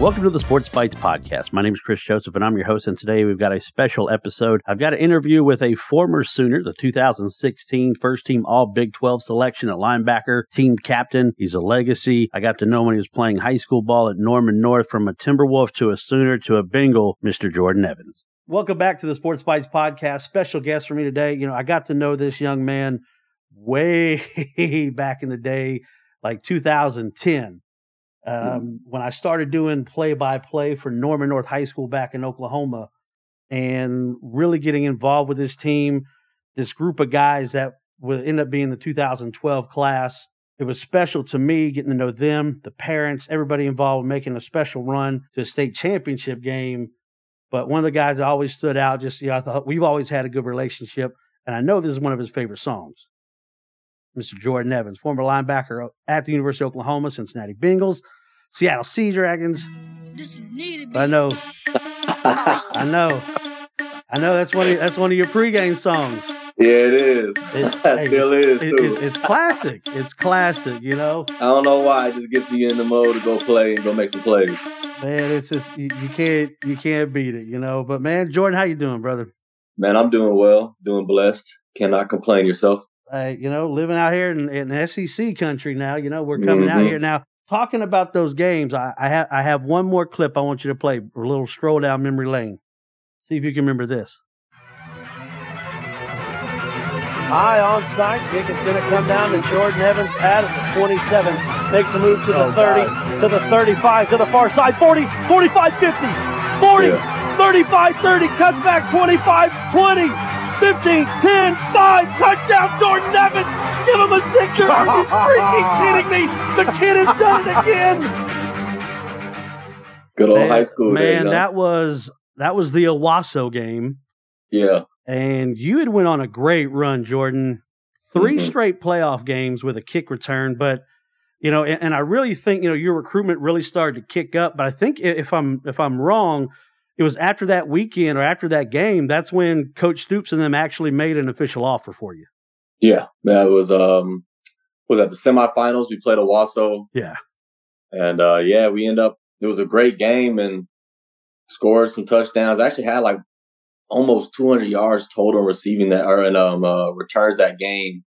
Welcome to the Sports Bites podcast. My name is Chris Joseph, and I'm your host. And today we've got a special episode. I've got an interview with a former Sooner, the 2016 first team All Big 12 selection a linebacker, team captain. He's a legacy. I got to know when he was playing high school ball at Norman North from a Timberwolf to a Sooner to a Bengal, Mr. Jordan Evans. Welcome back to the Sports Bites podcast. Special guest for me today. You know, I got to know this young man way back in the day, like 2010 Mm-hmm. um, when I started doing play by play for Norman North High School back in Oklahoma and really getting involved with this team, this group of guys that would end up being the 2012 class. It was special to me getting to know them, the parents, everybody involved, making a special run to a state championship game. But one of the guys that always stood out, just, you know, I thought we've always had a good relationship. And I know this is one of his favorite songs. Mr. Jordan Evans, former linebacker at the University of Oklahoma, Cincinnati Bengals, Seattle Sea Dragons. But I know, I know, I know that's one of that's one of your pregame songs. Yeah, it is. It hey, still is it, too. It, it's classic. It's classic. You know. I don't know why. It just gets me in the mode to go play and go make some plays. Man, it's just you, you can't you can't beat it. You know. But man, Jordan, how you doing, brother? Man, I'm doing well. Doing blessed. Cannot complain. Yourself? uh, you know, living out here in, in SEC country now. You know, we're coming mm-hmm. out here now. Talking about those games, I, I have I have one more clip I want you to play. A little stroll down memory lane. See if you can remember this. High onside kick is going to come down to Jordan Evans at the 27. Makes a move to the oh, 30, God. to the 35, to the far side, 40, 45, 50, 40, yeah. 35, 30, cuts back 25, 20, 15, 10, 5, touchdown, Jordan Evans. Give him a sixer. Are you freaking kidding me? The kid has done it again. Good old man, high school. Man, that was that was the Owasso game. Yeah. And you had went on a great run, Jordan. 3 mm-hmm. straight playoff games with a kick return, but you know, and, and, I really think you know your recruitment really started to kick up. But I think if I'm if I'm wrong, it was after that weekend or after that game, that's when Coach Stoops and them actually made an official offer for you. Yeah, that was um was at the semifinals. We played Owasso. Yeah. And uh yeah, we end up it was a great game and scored some touchdowns. I actually had like almost 200 yards total receiving that or in um uh, returns that game.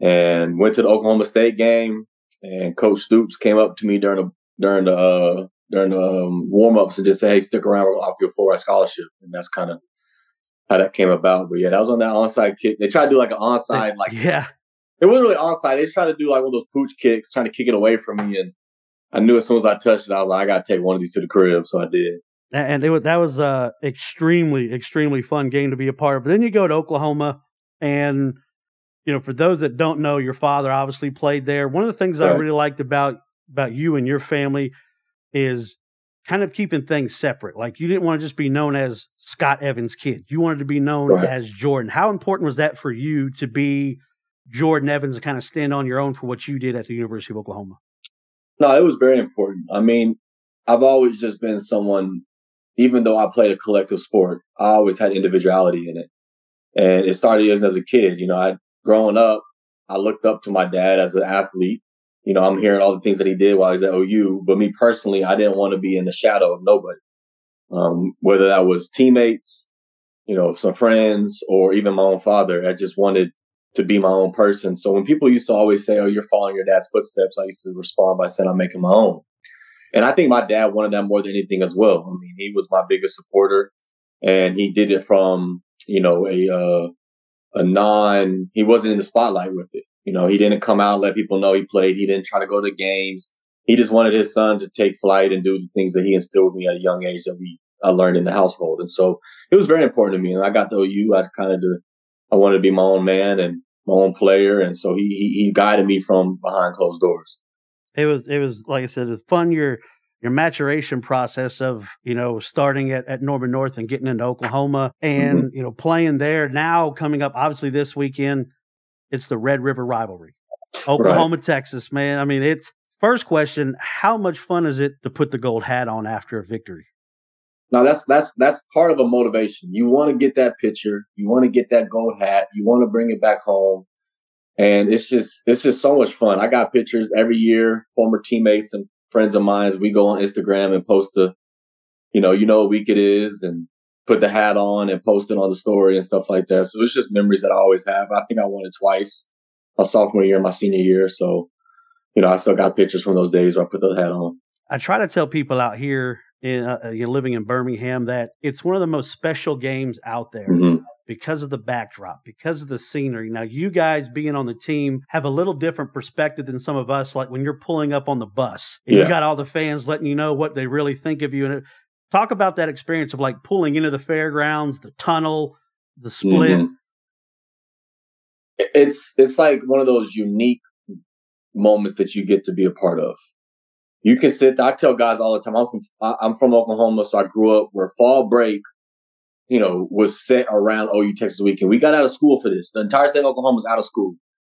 And went to the Oklahoma State game and Coach Stoops came up to me during the during the uh during the um, warm ups and just say, "Hey, stick around. We're off your full ride scholarship." And that's kind of how that came about. But yeah, that was on that onside kick. They tried to do like an onside, like yeah, it wasn't really onside. They tried to do like one of those pooch kicks, trying to kick it away from me. And I knew as soon as I touched it, I was like, I got to take one of these to the crib. So I did. And it was, that was a extremely, extremely fun game to be a part of. But then you go to Oklahoma, and you know, for those that don't know, your father obviously played there. One of the things right. I really liked about about you and your family is kind of keeping things separate. Like you didn't want to just be known as Scott Evans' kid. You wanted to be known right. as Jordan. How important was that for you to be Jordan Evans and kind of stand on your own for what you did at the University of Oklahoma? No, it was very important. I mean, I've always just been someone, even though I played a collective sport, I always had individuality in it. And it started as a kid. You know, I growing up, I looked up to my dad as an athlete you know, I'm hearing all the things that he did while he's at OU. But me personally, I didn't want to be in the shadow of nobody. Um, whether that was teammates, you know, some friends, or even my own father. I just wanted to be my own person. So when people used to always say, "Oh, you're following your dad's footsteps," I used to respond by saying, "I'm making my own." And I think my dad wanted that more than anything as well. I mean, he was my biggest supporter, and he did it from you know a uh, a non. He wasn't in the spotlight with it. You know, he didn't come out and let people know he played. He didn't try to go to games. He just wanted his son to take flight and do the things that he instilled in me at a young age that we I learned in the household. And so it was very important to me. And I got to OU. I kind of did, I wanted to be my own man and my own player. And so he, he he guided me from behind closed doors. It was it was like I said, it's fun your your maturation process of you know starting at, at Norman North and getting into Oklahoma and mm-hmm. you know playing there now coming up obviously this weekend it's the Red River rivalry. Oklahoma, right. Texas, man. I mean, it's first question, how much fun is it to put the gold hat on after a victory? Now that's that's that's part of a motivation. You want to get that picture, you want to get that gold hat, you want to bring it back home. And it's just it's just so much fun. I got pictures every year, former teammates and friends of mine, we go on Instagram and post the, you know, you know what week it is, and put the hat on and post it on the story and stuff like that. So it's just memories that I always have. I think I won it twice, a sophomore year, my senior year. So, you know, I still got pictures from those days where I put the hat on. I try to tell people out here in uh, uh, living in Birmingham that it's one of the most special games out there. Mm-hmm because of the backdrop, because of the scenery. Now, you guys being on the team have a little different perspective than some of us. Like when you're pulling up on the bus, yeah. you got all the fans letting you know what they really think of you. And talk about that experience of like pulling into the fairgrounds, the tunnel, the split. Mm-hmm. It's it's like one of those unique moments that you get to be a part of. You can sit. I tell guys all the time. I'm from I'm from Oklahoma, so I grew up where fall break you know, was set around OU Texas weekend. We got out of school for this. The entire state of Oklahoma was out of school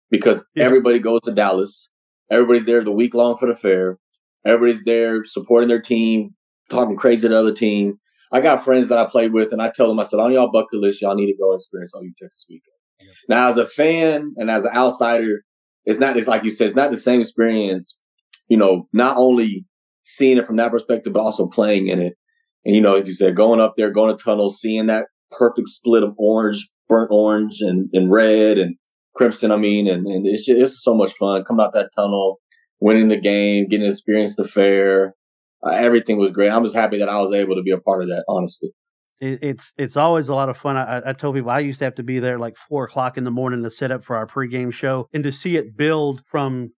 because yeah. everybody goes to Dallas. Everybody's there the week long for the fair. Everybody's there supporting their team, talking crazy to the other team. I got friends that I played with, and I tell them, I said, on y'all bucket list, y'all need to go experience OU Texas weekend. Yeah. Now, as a fan and as an outsider, it's not, it's like you said, it's not the same experience, you know, not only seeing it from that perspective, but also playing in it. And you know, as you said, going up there, going to tunnels, seeing that perfect split of orange, burnt orange, and, and red and crimson. I mean, and, and it's just it's so much fun coming out that tunnel, winning the game, getting to experience the fair. Uh, everything was great. I'm just happy that I was able to be a part of that. Honestly, it's it's always a lot of fun. I, I told people I used to have to be there like four o'clock in the morning to set up for our pregame show, and to see it build from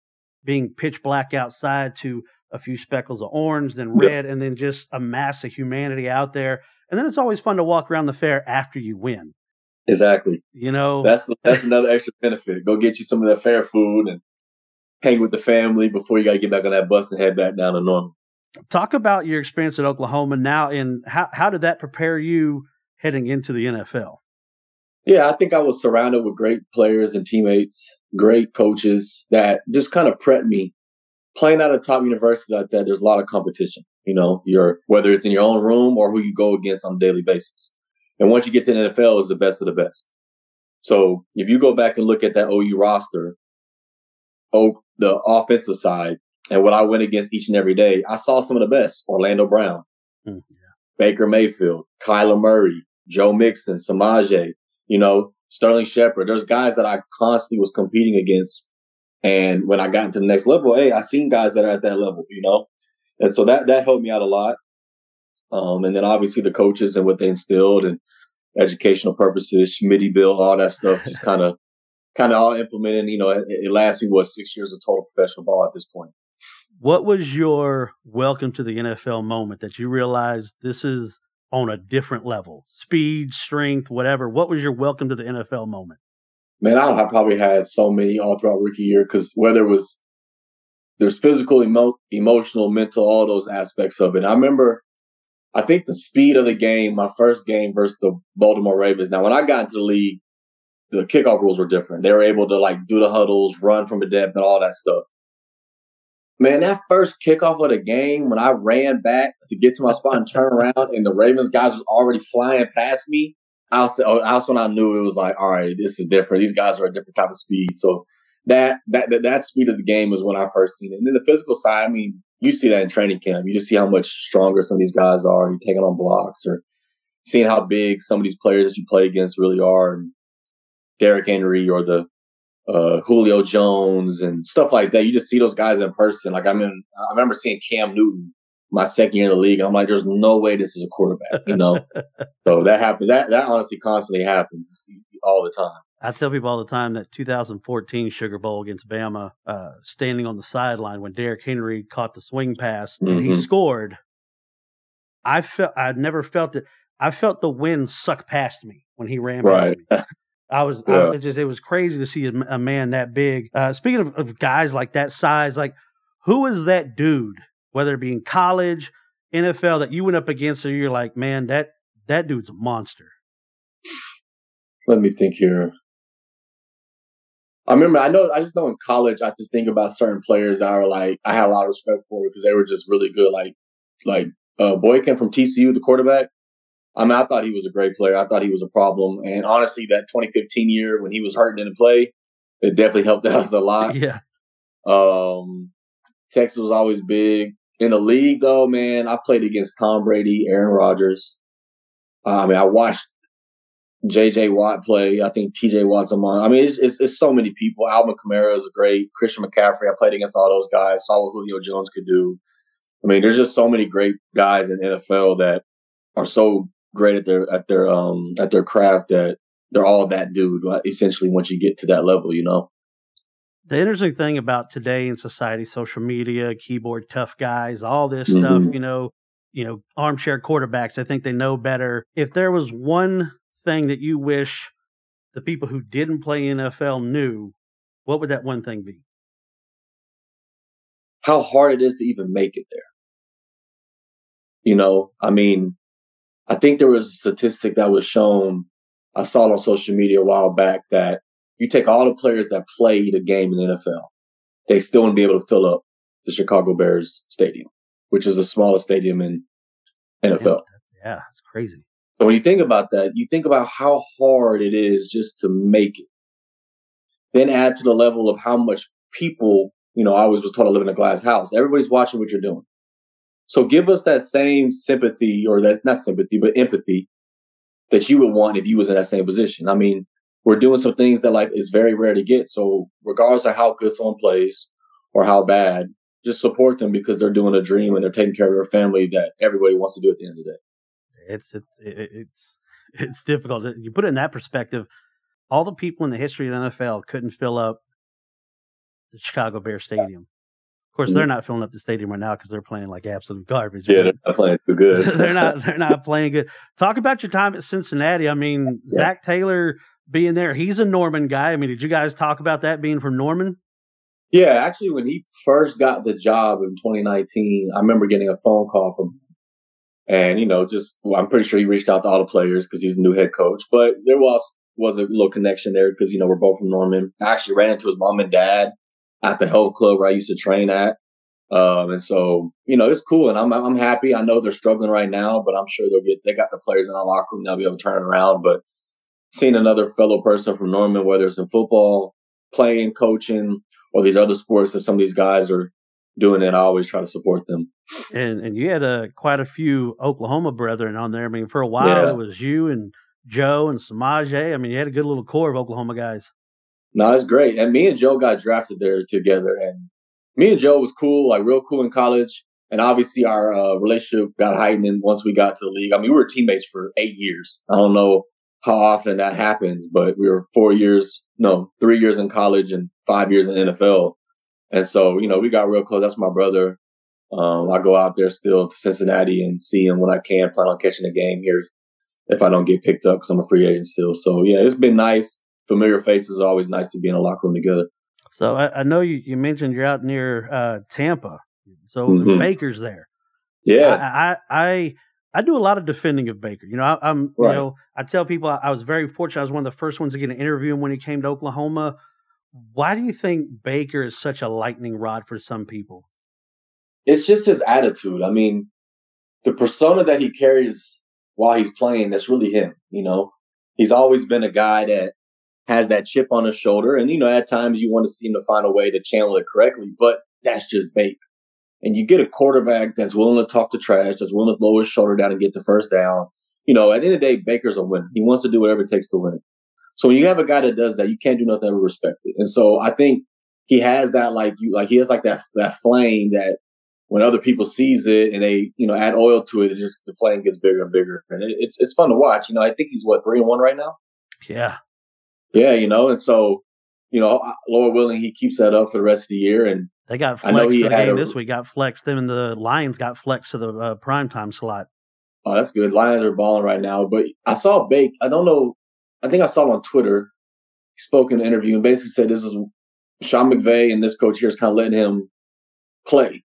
being pitch black outside to a few speckles of orange, then red, and then just a mass of humanity out there. And then it's always fun to walk around the fair after you win. Exactly. You know, that's that's another extra benefit. Go get you some of that fair food and hang with the family before you got to get back on that bus and head back down to Norman. Talk about your experience at Oklahoma now, and how how did that prepare you heading into the NFL? Yeah, I think I was surrounded with great players and teammates, great coaches that just kind of prepped me playing at a top university like that, there's a lot of competition. You know, you're whether it's in your own room or who you go against on a daily basis. And once you get to the NFL, it's the best of the best. So if you go back and look at that OU roster, oh, the offensive side, and what I went against each and every day, I saw some of the best. Orlando Brown, mm, yeah. Baker Mayfield, Kyler Murray, Joe Mixon, Samaje, you know, Sterling Shepard. There's guys that I constantly was competing against and when I got into the next level, hey, I seen guys that are at that level, you know, and so that that helped me out a lot. Um, and then obviously the coaches and what they instilled and educational purposes, Schmitty bill, all that stuff, just kind of kind of all implemented. You know, it, it lasted me what six years of total professional ball at this point. What was your welcome to the NFL moment that you realized this is on a different level, speed, strength, whatever? What was your welcome to the NFL moment? man, I, probably had so many all throughout rookie year because whether it was there's physical, emo- emotional, mental, all those aspects of it. I remember, I think the speed of the game, my first game versus the Baltimore Ravens. Now, when I got into the league, the kickoff rules were different. They were able to like do the huddles, run from the depth, and all that stuff. Man, that first kickoff of the game, when I ran back to get to my spot and turn around, and the Ravens guys was already flying past me, I was, oh, that's when I knew it was like, all right, this is different. These guys are a different type of speed. So that, that, that, that speed of the game was when I first seen it. And then the physical side, I mean, you see that in training camp. You just see how much stronger some of these guys are. You're taking on blocks or seeing how big some of these players that you play against really are. And Derrick Henry or the, uh, Julio Jones and stuff like that. You just see those guys in person. Like I mean, I remember seeing Cam Newton my second year in the league. I'm like, there's no way this is a quarterback, you know? so that happens. That, that honestly constantly happens all the time. I tell people all the time that 2014 Sugar Bowl against Bama, uh, standing on the sideline when Derrick Henry caught the swing pass and mm-hmm. he scored. I felt I'd never felt it. I felt the wind suck past me when he ran right. past me. I was, yeah. I, it just it was crazy to see a, a man that big. Uh, speaking of, of guys like that size, like who is that dude whether it be in college, NFL, that you went up against, or you're like, man, that that dude's a monster. Let me think here. I remember, I know, I just know in college, I just think about certain players that are like, I had a lot of respect for because they were just really good. Like, like uh, Boykin from TCU, the quarterback. I mean, I thought he was a great player. I thought he was a problem. And honestly, that 2015 year when he was hurting in the play, it definitely helped us a lot. Yeah. Um, Texas was always big. in the league, though, man, I played against Tom Brady, Aaron Rodgers. Uh, I mean, I watched J.J. Watt play. I think T.J. Watt's among. I mean, it's, it's, it's so many people. Alvin Kamara is a great. Christian McCaffrey. I played against all those guys. Saw what Julio Jones could do. I mean, there's just so many great guys in NFL that are so great at their at their um at their craft that they're all that dude. Essentially, once you get to that level, you know. The interesting thing about today in society, social media, keyboard tough guys, all this mm-hmm. stuff, you know, you know, armchair quarterbacks. I think they know better. If there was one thing that you wish the people who didn't play NFL knew, what would that one thing be? How hard it is to even make it there. You know, I mean, I think there was a statistic that was shown. I saw it on social media a while back that you take all the players that played a game in the NFL, they still wouldn't be able to fill up the Chicago Bears stadium, which is the smallest stadium in NFL. Yeah, it's crazy. So when you think about that, you think about how hard it is just to make it. Then add to the level of how much people, you know, I always was taught to live in a glass house. Everybody's watching what you're doing. So give us that same sympathy or that not sympathy, but empathy that you would want if you was in that same position. I mean, we're doing some things that like is very rare to get. So regardless of how good someone plays or how bad, just support them because they're doing a dream and they're taking care of their family that everybody wants to do at the end of the day. It's it's it's it's difficult. You put it in that perspective. All the people in the history of the NFL couldn't fill up the Chicago Bear Stadium. Of course, they're mm-hmm. not filling up the stadium right now because they're playing like absolute garbage. Yeah, they're not playing too good. they're not. They're not playing good. Talk about your time at Cincinnati. I mean, yeah. Zac Taylor being there. He's a Norman guy. I mean, did you guys talk about that being from Norman? Yeah, actually, when he first got the job in 2019, I remember getting a phone call from him. And, you know, just, well, I'm pretty sure he reached out to all the players because he's a new head coach. But there was was a little connection there because, you know, we're both from Norman. I actually ran into his mom and dad at the health club where I used to train at. Um, and so, you know, it's cool and I'm, I'm happy. I know they're struggling right now, but I'm sure they'll get, they got the players in the locker room. They'll be able to turn it around. But seeing another fellow person from Norman, whether it's in football, playing, coaching, or these other sports that some of these guys are doing it, I always try to support them. And and you had a quite a few Oklahoma brethren on there. I mean, for a while yeah. it was you and Joe and Samaje. I mean, you had a good little core of Oklahoma guys. No, it's great. And me and Joe got drafted there together. And me and Joe was cool, like real cool in college. And obviously our uh, relationship got heightened once we got to the league. I mean, we were teammates for eight years. I don't know how often that happens, but we were four years, no, three years in college and five years in NFL. And so, you know, we got real close. That's my brother. Um, I go out there still to Cincinnati and see him when I can, plan on catching a game here if I don't get picked up because I'm a free agent still. So yeah, it's been nice familiar faces are always nice to be in a locker room together. So I, I know you, you mentioned you're out near uh, Tampa, so mm-hmm. Baker's there. Yeah, I, I, I I do a lot of defending of Baker. You know, I, am right. you know I tell people I, I, was very fortunate. I was one of the first ones to get an interview him when he came to Oklahoma. Why do you think Baker is such a lightning rod for some people? It's just his attitude. I mean, the persona that he carries while he's playing, that's really him. You know, he's always been a guy that has that chip on his shoulder. And, you know, at times you want to see him to find a way to channel it correctly, but that's just bait. And you get a quarterback that's willing to talk to trash, that's willing to lower his shoulder down and get the first down. You know, at the end of the day, Baker's a winner. He wants to do whatever it takes to win. So when you have a guy that does that, you can't do nothing but respect it. And so I think he has that like you like he has like that that flame that when other people sees it and they you know add oil to it, it just the flame gets bigger and bigger. And it, it's it's fun to watch. You know, I think he's what three and one right now. Yeah, yeah, you know, and so you know, Lord willing, he keeps that up for the rest of the year. And they got flexed the game a, this week. Got flexed. Them and the Lions got flexed to the uh, prime time slot. Oh, that's good. Lions are balling right now. But I saw Bake. I don't know. I think I saw him on Twitter. He spoke in an interview and basically said this is Sean McVay and this coach here is kind of letting him play.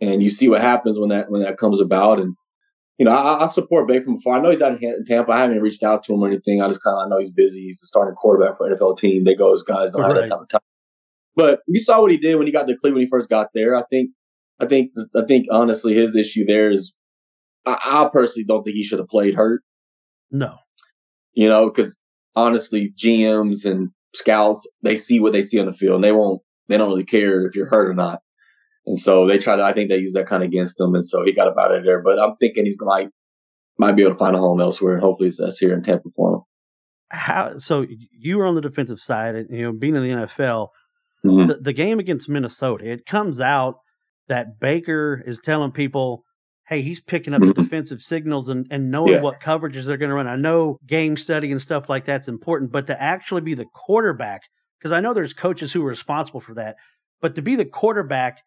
And you see what happens when that when that comes about. And you know, I, I support Bay from afar. I know he's out in Tampa. I haven't reached out to him or anything. I just kind of I know he's busy. He's a starting quarterback for NFL team. They go as guys don't right. have that type of time. But you saw what he did when he got to Cleveland. When he first got there. I think, I think, I think honestly, his issue there is, I, I personally don't think he should have played hurt. No, you know, because honestly, GMs and scouts they see what they see on the field, and they won't, they don't really care if you're hurt or not. And so they tried to, I think they used that kind of against him. And so he got up out of there. But I'm thinking he's going might, might be able to find a home elsewhere. And hopefully that's here in Tampa for him. How, so you were on the defensive side and, you know, being in the NFL, mm-hmm. the, the game against Minnesota, it comes out that Baker is telling people, hey, he's picking up mm-hmm. the defensive signals and, and knowing yeah. what coverages they're going to run. I know game study and stuff like that's important, but to actually be the quarterback, because I know there's coaches who are responsible for that, but to be the quarterback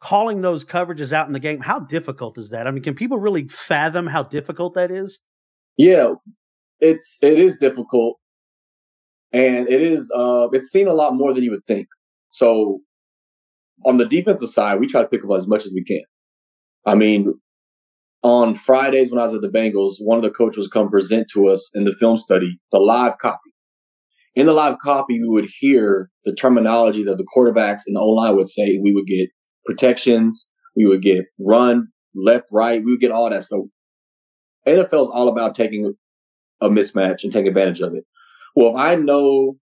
calling those coverages out in the game, how difficult is that? I mean, can people really fathom how difficult that is? Yeah, it's it is difficult, and it is uh, it's seen a lot more than you would think. So on the defensive side, we try to pick up as much as we can. I mean, on Fridays when I was at the Bengals, one of the coaches would come present to us in the film study the live copy. In the live copy, we would hear the terminology that the quarterbacks and the O line would say. We would get protections, we would get run left, right, we would get all that. So NFL is all about taking a mismatch and taking advantage of it. Well, if I know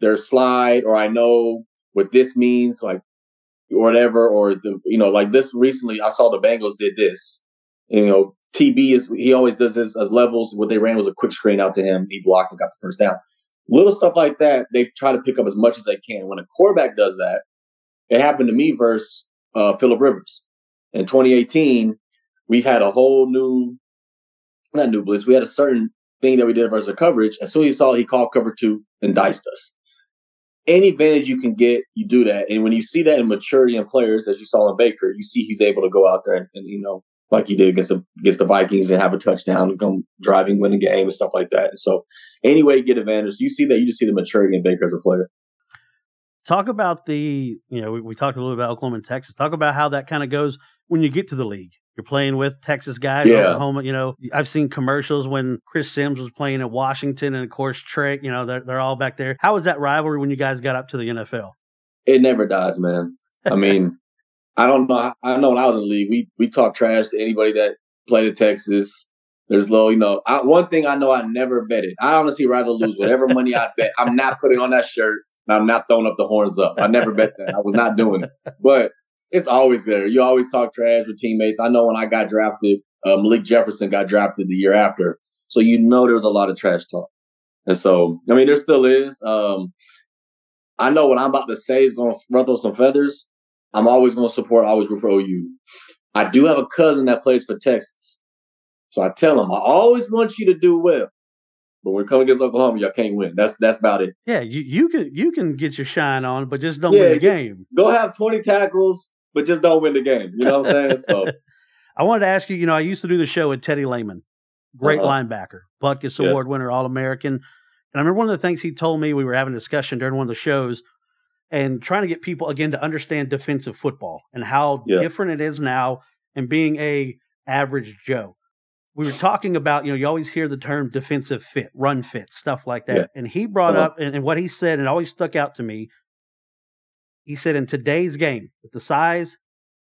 their slide or I know what this means, like or whatever, or the you know, like this recently, I saw the Bengals did this. You know, TB is he always does his, as levels. What they ran was a quick screen out to him. He blocked and got the first down. Little stuff like that, they try to pick up as much as they can. When a quarterback does that, it happened to me versus uh, Philip Rivers in 2018. We had a whole new, not new blitz. We had a certain thing that we did versus the coverage. As soon as he saw it, he called cover two and diced us any advantage you can get, you do that. And when you see that in maturity in players, as you saw in Baker, you see he's able to go out there and, and you know, like he did against the against the Vikings and have a touchdown and come driving, win a game and stuff like that. And so anyway, get advantage. You see that you just see the maturity in Baker as a player. Talk about the, you know, we, we talked a little bit about Oklahoma and Texas. Talk about how that kind of goes when you get to the league. You're playing with Texas guys, yeah. Oklahoma. You know, I've seen commercials when Chris Simms was playing at Washington, and of course Trey. You know, they're they're all back there. How was that rivalry when you guys got up to the NFL? It never dies, man. I mean, I don't know. I know when I was in the league, we we talk trash to anybody that played at Texas. There's low, you know. I, one thing I know, I never betted. I honestly rather lose whatever money I bet. I'm not putting on that shirt. And I'm not throwing up the horns up. I never bet that. I was not doing it. But it's always there. You always talk trash with teammates. I know when I got drafted, uh, Malik Jefferson got drafted the year after. So you know there's a lot of trash talk. And so, I mean, there still is. Um, I know what I'm about to say is going to ruffle some feathers. I'm always going to support, always root for OU. I do have a cousin that plays for Texas. So I tell him, I always want you to do well. But when it comes against Oklahoma, y'all can't win. That's that's about it. Yeah, you, you can you can get your shine on, but just don't yeah, win the game. Go have 20 tackles, but just don't win the game. You know what I'm saying? So I wanted to ask you, you know, I used to do the show with Teddy Lehman, great uh-huh. linebacker, Butkus Award winner, All American. And I remember one of the things he told me, we were having a discussion during one of the shows and trying to get people again to understand defensive football and how yeah. different it is now and being a average Joe. We were talking about, you know, you always hear the term defensive fit, run fit, stuff like that. Yeah. And he brought uh-huh. up, and, and what he said, and it always stuck out to me, he said, in today's game, with the size,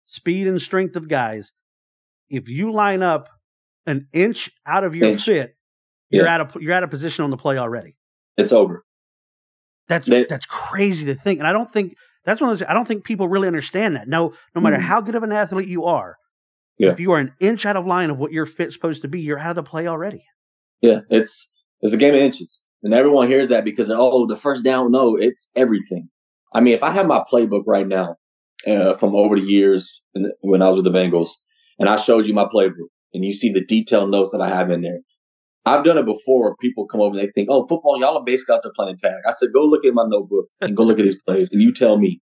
speed, and strength of guys, if you line up an inch out of your inch. fit, you're out of you're out of position on the play already. It's over. That's they, that's crazy to think, and I don't think that's one of those. I don't think people really understand that. No, no matter mm-hmm. how good of an athlete you are, yeah. if you are an inch out of line of what your fit's supposed to be, you're out of the play already. Yeah, it's it's a game of inches, and everyone hears that because oh, the first down. No, it's everything. I mean, if I have my playbook right now uh, from over the years when I was with the Bengals, and I showed you my playbook, and you see the detailed notes that I have in there, I've done it before. People come over and they think, "Oh, football, y'all are basically out there playing tag." I said, "Go look at my notebook and go look at these plays, and you tell me."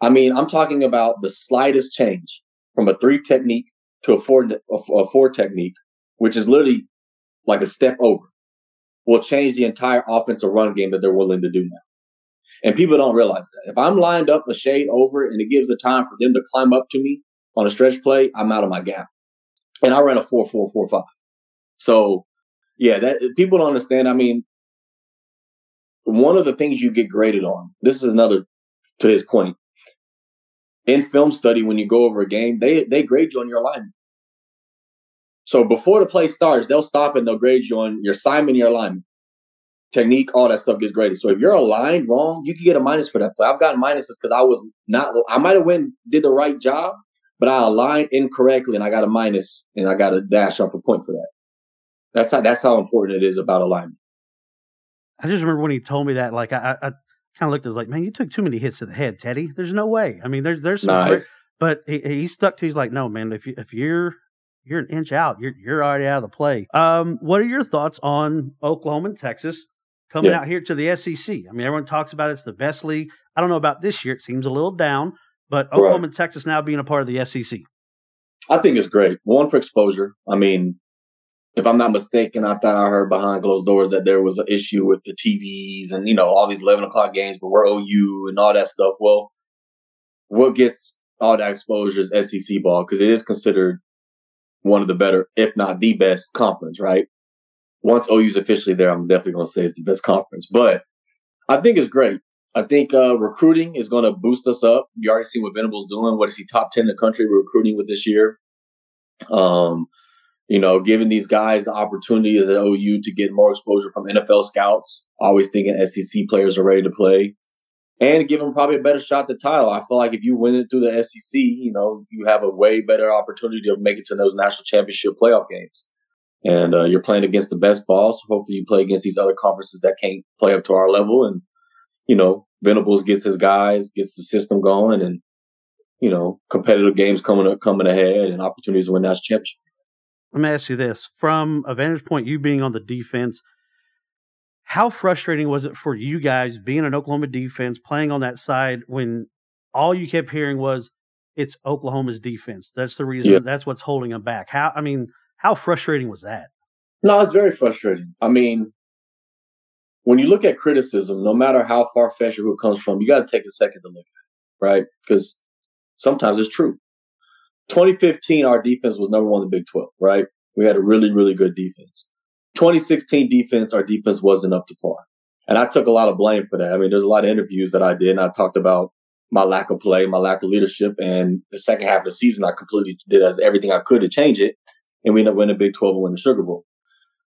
I mean, I'm talking about the slightest change from a three technique to a four a four technique, which is literally like a step over, will change the entire offensive run game that they're willing to do now. And people don't realize that. If I'm lined up a shade over and it gives a time for them to climb up to me on a stretch play, I'm out of my gap. And I ran a 4 4 4 5. So, yeah, that people don't understand. I mean, one of the things you get graded on, this is another to his point. In film study, when you go over a game, they they grade you on your alignment. So before the play starts, they'll stop and they'll grade you on your assignment, your alignment. technique, all that stuff gets graded. So if you're aligned wrong, you can get a minus for that play. I've gotten minuses because I was not. I might have went did the right job, but I aligned incorrectly, and I got a minus, and I got a dash off a point for that. That's how that's how important it is about alignment. I just remember when he told me that, like I, I kind of looked at it like, man, you took too many hits to the head, Teddy. There's no way. I mean, there's there's some, Nice. but he, he stuck to. He's like, no, man. If you if you're you're an inch out, you're you're already out of the play. Um, what are your thoughts on Oklahoma and Texas coming Yeah. out here to the SEC? I mean, everyone talks about it's the best league. I don't know about this year. It seems a little down, but Right. Oklahoma and Texas now being a part of the SEC. I think it's great. One for exposure. I mean, if I'm not mistaken, I thought I heard behind closed doors that there was an issue with the TVs and you know all these 11 o'clock games, but we're OU and all that stuff. Well, what gets all that exposure is SEC ball because it is considered one of the better, if not the best conference. Right? Once OU's officially there, I'm definitely going to say it's the best conference. But I think it's great. I think uh, recruiting is going to boost us up. You already see what Venables doing. What is he top ten in the country recruiting with this year? Um, you know, giving these guys the opportunity as an OU to get more exposure from NFL scouts. Always thinking SEC players are ready to play, and give them probably a better shot to title. I feel like if you win it through the SEC, you know, you have a way better opportunity to make it to those national championship playoff games. And uh, you're playing against the best balls. So hopefully, you play against these other conferences that can't play up to our level. And you know, Venables gets his guys, gets the system going, and you know, competitive games coming up, coming ahead, and opportunities to win national championship. Let me ask you this: from a vantage point, you being on the defense, how frustrating was it for you guys being an Oklahoma defense, playing on that side when all you kept hearing was it's Oklahoma's defense? That's the reason. Yeah. That's what's holding them back. How? I mean, how frustrating was that? No, it's very frustrating. I mean, when you look at criticism, no matter how far fetched or who it comes from, you got to take a second to look at it, right? Because sometimes it's true. 2015, our defense was number one in the Big 12, right? We had a really, really good defense. 2016 defense, our defense wasn't up to par. And I took a lot of blame for that. I mean, there's a lot of interviews that I did, and I talked about my lack of play, my lack of leadership. And the second half of the season, I completely did as everything I could to change it. And we ended up winning the Big 12 and winning the Sugar Bowl.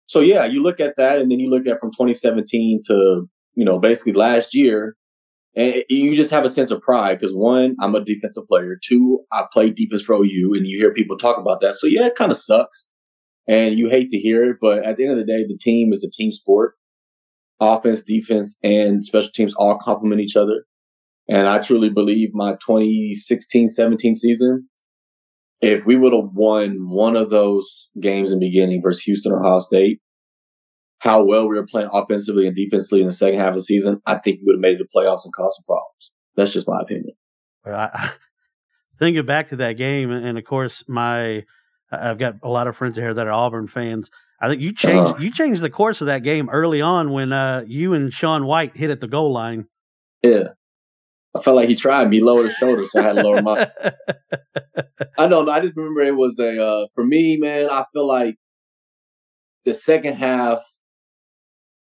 So yeah, you look at that, and then you look at from 2017 to you know basically last year, and you just have a sense of pride because one, I'm a defensive player. Two, I played defense for OU, and you hear people talk about that. So yeah, it kind of sucks, and you hate to hear it, but at the end of the day, the team is a team sport. Offense, defense, and special teams all complement each other. And I truly believe my 2016 17 season, if we would have won one of those games in the beginning versus Houston or Ohio State, how well we were playing offensively and defensively in the second half of the season, I think we would have made the playoffs and caused some problems. That's just my opinion. Well, I, I, thinking back to that game, and of course, my I've got a lot of friends here that are Auburn fans. I think you changed Uh-huh. you changed the course of that game early on when uh, you and Sean White hit at the goal line. Yeah. I felt like he tried me, lowered his shoulder, so I had to lower my. I don't know. I just remember it was a uh, for me, man. I feel like the second half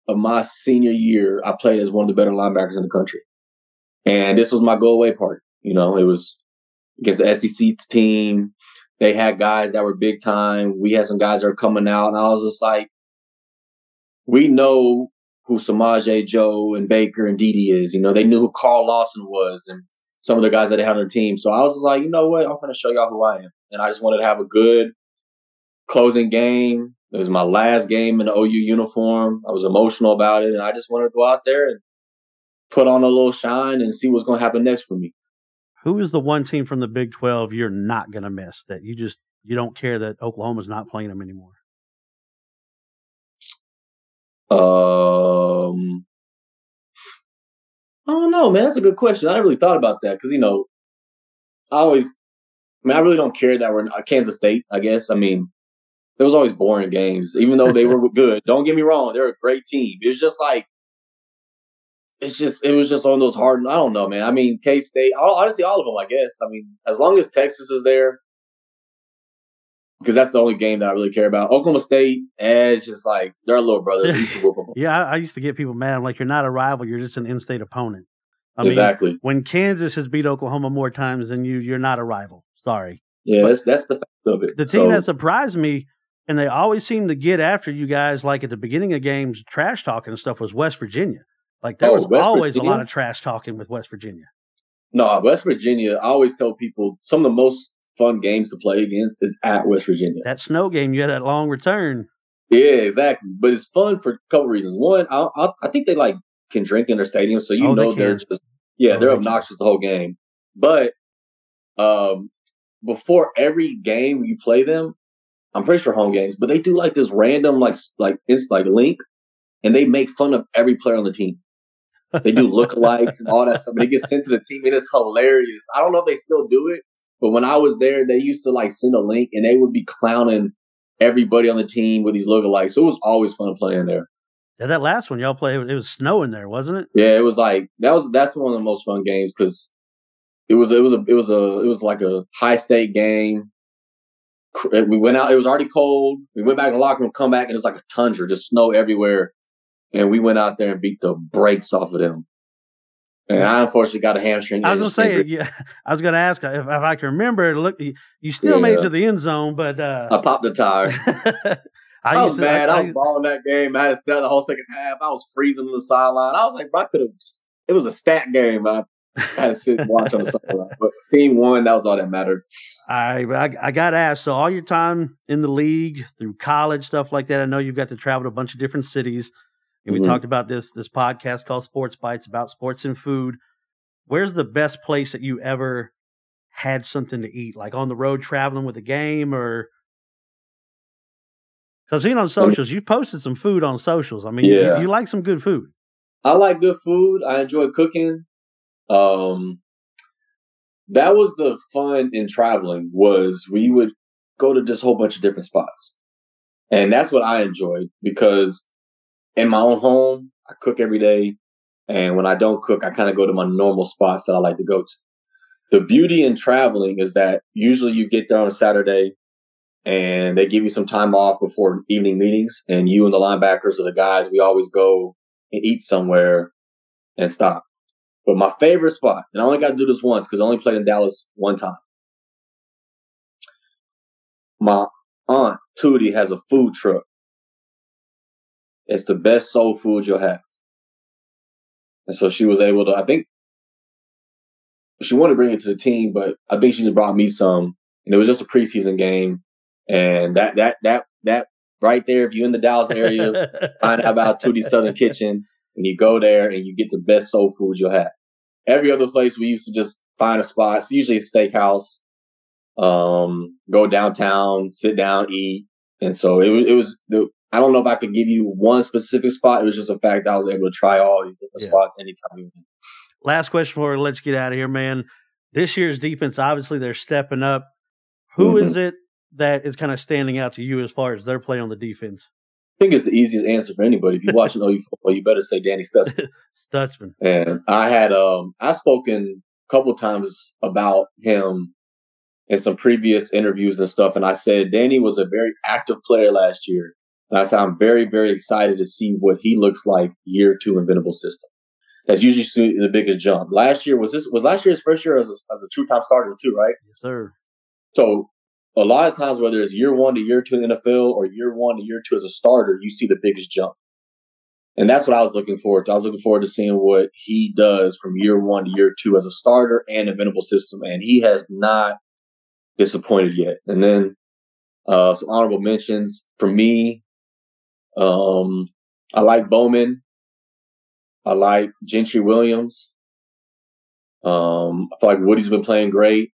of my senior year, I played as one of the better linebackers in the country, and this was my go away party. You know, it was against the SEC team. They had guys that were big time. We had some guys that were coming out, and I was just like, we know who Samaje, Joe, and Baker and Dede is. You know, they knew who Carl Lawson was and some of the guys that they had on their team. So I was just like, you know what? I'm going to show y'all who I am. And I just wanted to have a good closing game. It was my last game in the OU uniform. I was emotional about it. And I just wanted to go out there and put on a little shine and see what's going to happen next for me. Who is the one team from the Big Twelve you're not going to miss that you just you don't care that Oklahoma's not playing them anymore? Um, I don't know, man. That's a good question. I never really thought about that because you know, I always, I mean, I really don't care that we're in Kansas State. I guess. I mean, there was always boring games, even though they were good. Don't get me wrong; they're a great team. It was just like, it's just, it was just on those hard. I don't know, man. I mean, K State. Honestly, all of them. I guess. I mean, as long as Texas is there. Because that's the only game that I really care about. Oklahoma State, eh, it's just like they're a little brother. We used to whoop 'em. Yeah, I, I used to get people mad. I'm like, you're not a rival. You're just an in-state opponent. I mean, exactly. when Kansas has beat Oklahoma more times than you, you're not a rival. Sorry. Yeah, But- that's that's the fact of it. The team So, that surprised me and they always seem to get after you guys. Like at the beginning of games, trash talking and stuff was West Virginia. Like there Oh, was West always Virginia? a lot of trash talking with West Virginia. No, West Virginia. I always tell people some of the most fun games to play against is at West Virginia. That snow game, you had that long return. Yeah, exactly. But it's fun for a couple reasons. One, I, I, I think they like can drink in their stadium, so you Oh, know they're just yeah Oh, they're they can. obnoxious the whole game. But um, before every game you play them, I'm pretty sure home games, but they do like this random like like it's like link, and they make fun of every player on the team. They do lookalikes and all that stuff. And it gets sent to the team, and it's hilarious. I don't know if they still do it, but when I was there, they used to like send a link, and they would be clowning everybody on the team with these lookalikes. So it was always fun playing there. Yeah, that last one y'all played, it was snowing there, wasn't it? Yeah, it was like that was that's one of the most fun games because it was it was a it was a it was like a high state game. We went out; it was already cold. We went back in the locker room, come back, and it was like a tundra, just snow everywhere. And we went out there and beat the brakes off of them. And I unfortunately got a hamstring. I was gonna say, injury. yeah, I was gonna ask if, if I can remember. Look, you, still made it to the end zone, but uh, I popped the tire. I, I, was to, mad. I, I- was balling that game. I had to sell the whole second half. I was freezing on the sideline. I was like, bro, I could have. It was a stat game. I to sit and watch on the sideline. But team won. That was all that mattered. I, I I got asked. So all your time in the league, through college, stuff like that. I know you've got to travel to a bunch of different cities. And we Mhm. talked about this this podcast called Sports Bites about sports and food. Where's the best place that you ever had something to eat? Like on the road traveling with a game, or because I've seen on socials, you posted some food on socials. I mean, you- you, like some good food. I like good food. I enjoy cooking. Um, that was the fun in traveling was we would go to this whole bunch of different spots, and that's what I enjoyed because in my own home I cook every day, and when I don't cook, I kind of go to my normal spots that I like to go to. The beauty in traveling is that usually you get there on a Saturday and they give you some time off before evening meetings, and you and the linebackers or the guys, we always go and eat somewhere and stop. But my favorite spot, and I only got to do this once because I only played in Dallas one time. My aunt Tootie has a food truck. It's the best soul food you'll have. And so she was able to, I think, she wanted to bring it to the team, but I think she just brought me some. And it was just a preseason game. And that, that, that, that right there, if you're in the Dallas area, find out about Tootie's Southern Kitchen, and you go there and you get the best soul food you'll have. Every other place we used to just find a spot, it's usually a steakhouse, um, go downtown, sit down, eat, and so it was. It was the. I don't know if I could give you one specific spot. It was just a fact that I was able to try all these different Yeah. spots anytime. Last question before we let you get out of here, man. This year's defense, obviously, they're stepping up. Who Mhm. is it that is kind of standing out to you as far as their play on the defense? I think it's the easiest answer for anybody. If you watch an OU football, you better say Danny Stutsman. Stutsman. And I had um I spoken a couple times about him in some previous interviews and stuff, and I said Danny was a very active player last year. And I said I'm very, very excited to see what he looks like year two in Venable system. That's usually the biggest jump. Last year was this was last year his first year as a, as a true time starter too, right? Yes, sir. So a lot of times, whether it's year one to year two in the NFL or year one to year two as a starter, you see the biggest jump. And that's what I was looking forward to. I was looking forward to seeing what he does from year one to year two as a starter and a Venable system. And he has not disappointed yet. And then uh, some honorable mentions for me. Um, I like Bowman. I like Gentry Williams. Um, I feel like Woodi's been playing great.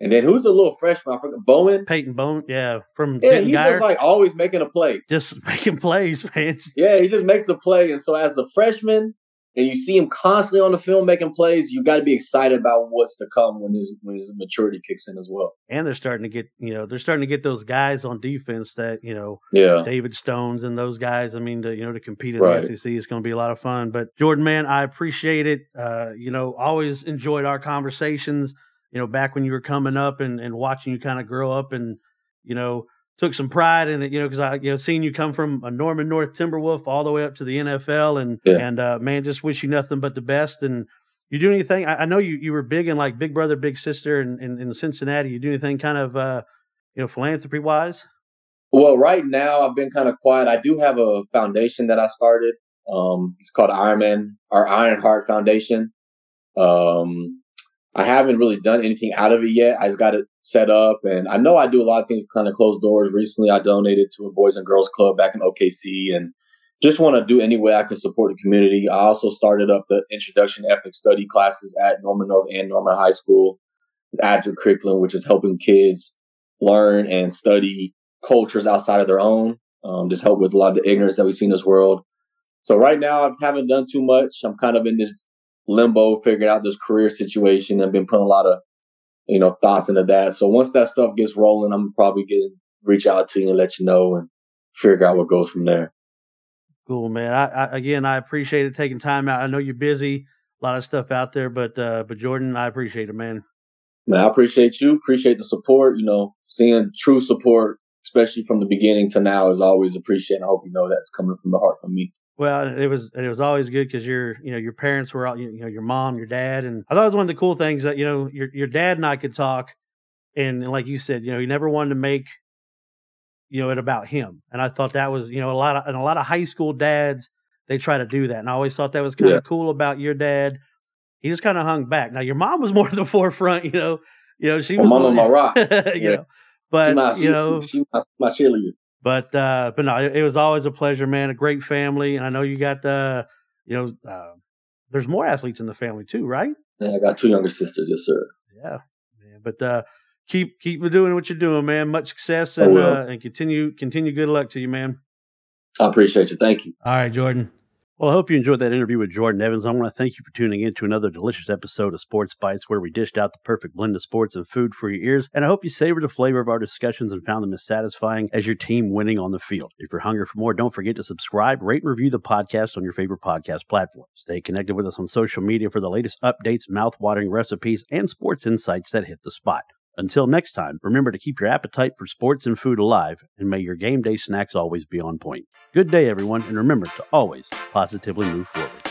And then who's the little freshman? Bowman. Peyton Bowen, yeah, from Yeah, he's Geyer. just like always making a play. just making plays, man. Yeah, he just makes a play. And so as a freshman, and you see him constantly on the film making plays, you got to be excited about what's to come when his when his maturity kicks in as well. And they're starting to get, you know, they're starting to get those guys on defense that, you know, Yeah. David Stones and those guys. I mean, to, you know, to compete in Right. the SEC is going to be a lot of fun. But Jordan, man, I appreciate it. Uh, you know, always enjoyed our conversations. You know, back when you were coming up and and watching you kind of grow up, and you know, took some pride in it. You know, because I you know seeing you come from a Norman North Timberwolf all the way up to the NFL, and Yeah. and uh, man, just wish you nothing but the best. And you do anything? I, I know you you were big in like Big Brother Big Sister in, in, in Cincinnati. You do anything kind of uh, you know philanthropy wise? Well, right now I've been kind of quiet. I do have a foundation that I started. Um, it's called Ironman, our Ironheart Foundation. Um, I haven't really done anything out of it yet. I just got it set up, and I know I do a lot of things kind of closed doors. Recently, I donated to a Boys and Girls Club back in OKC, and just want to do any way I can support the community. I also started up the introduction ethnic study classes at Norman North and Norman High School, adjunct curriculum, which is helping kids learn and study cultures outside of their own. Um, just help with a lot of the ignorance that we see in this world. So right now, I haven't done too much. I'm kind of in this limbo, figuring out this career situation. I've been putting a lot of you know thoughts into that. So once that stuff gets rolling, I'm probably getting reach out to you and let you know and figure out what goes from there. Cool, man. I, I again, I appreciate it taking time out. I know you're busy, a lot of stuff out there, but uh, but Jordan, I appreciate it, man. Man, I appreciate you. Appreciate the support. You know, seeing true support, especially from the beginning to now, is always appreciated. I hope you know that's coming from the heart from me. Well, it was it was always good because your you know your parents were all you know your mom, your dad, and I thought it was one of the cool things that you know your your dad and I could talk, and, and like you said, you know he never wanted to make you know it about him, and I thought that was you know a lot of and a lot of high school dads they try to do that, and I always thought that was kind of yeah. cool about your dad. He just kind of hung back. Now your mom was more at the forefront, you know. You know she was mama my rock, you yeah. know. But my, you know, she, she my, my cheerleader. But uh, but no, it, it, was always a pleasure, man. A great family, and I know you got uh, you know, uh, there's more athletes in the family too, right? Yeah, I got two younger sisters, yes, sir. Yeah, man. But uh, keep keep doing what you're doing, man. Much success and uh, and continue continue good luck to you, man. I appreciate you. Thank you. All right, Jordan. Well, I hope you enjoyed that interview with Jordan Evans. I want to thank you for tuning in to another delicious episode of Sports Bites, where we dished out the perfect blend of sports and food for your ears. And I hope you savored the flavor of our discussions and found them as satisfying as your team winning on the field. If you're hungry for more, don't forget to subscribe, rate, and review the podcast on your favorite podcast platform. Stay connected with us on social media for the latest updates, mouth-watering recipes, and sports insights that hit the spot. Until next time, remember to keep your appetite for sports and food alive, and may your game day snacks always be on point. Good day, everyone, and remember to always positively move forward.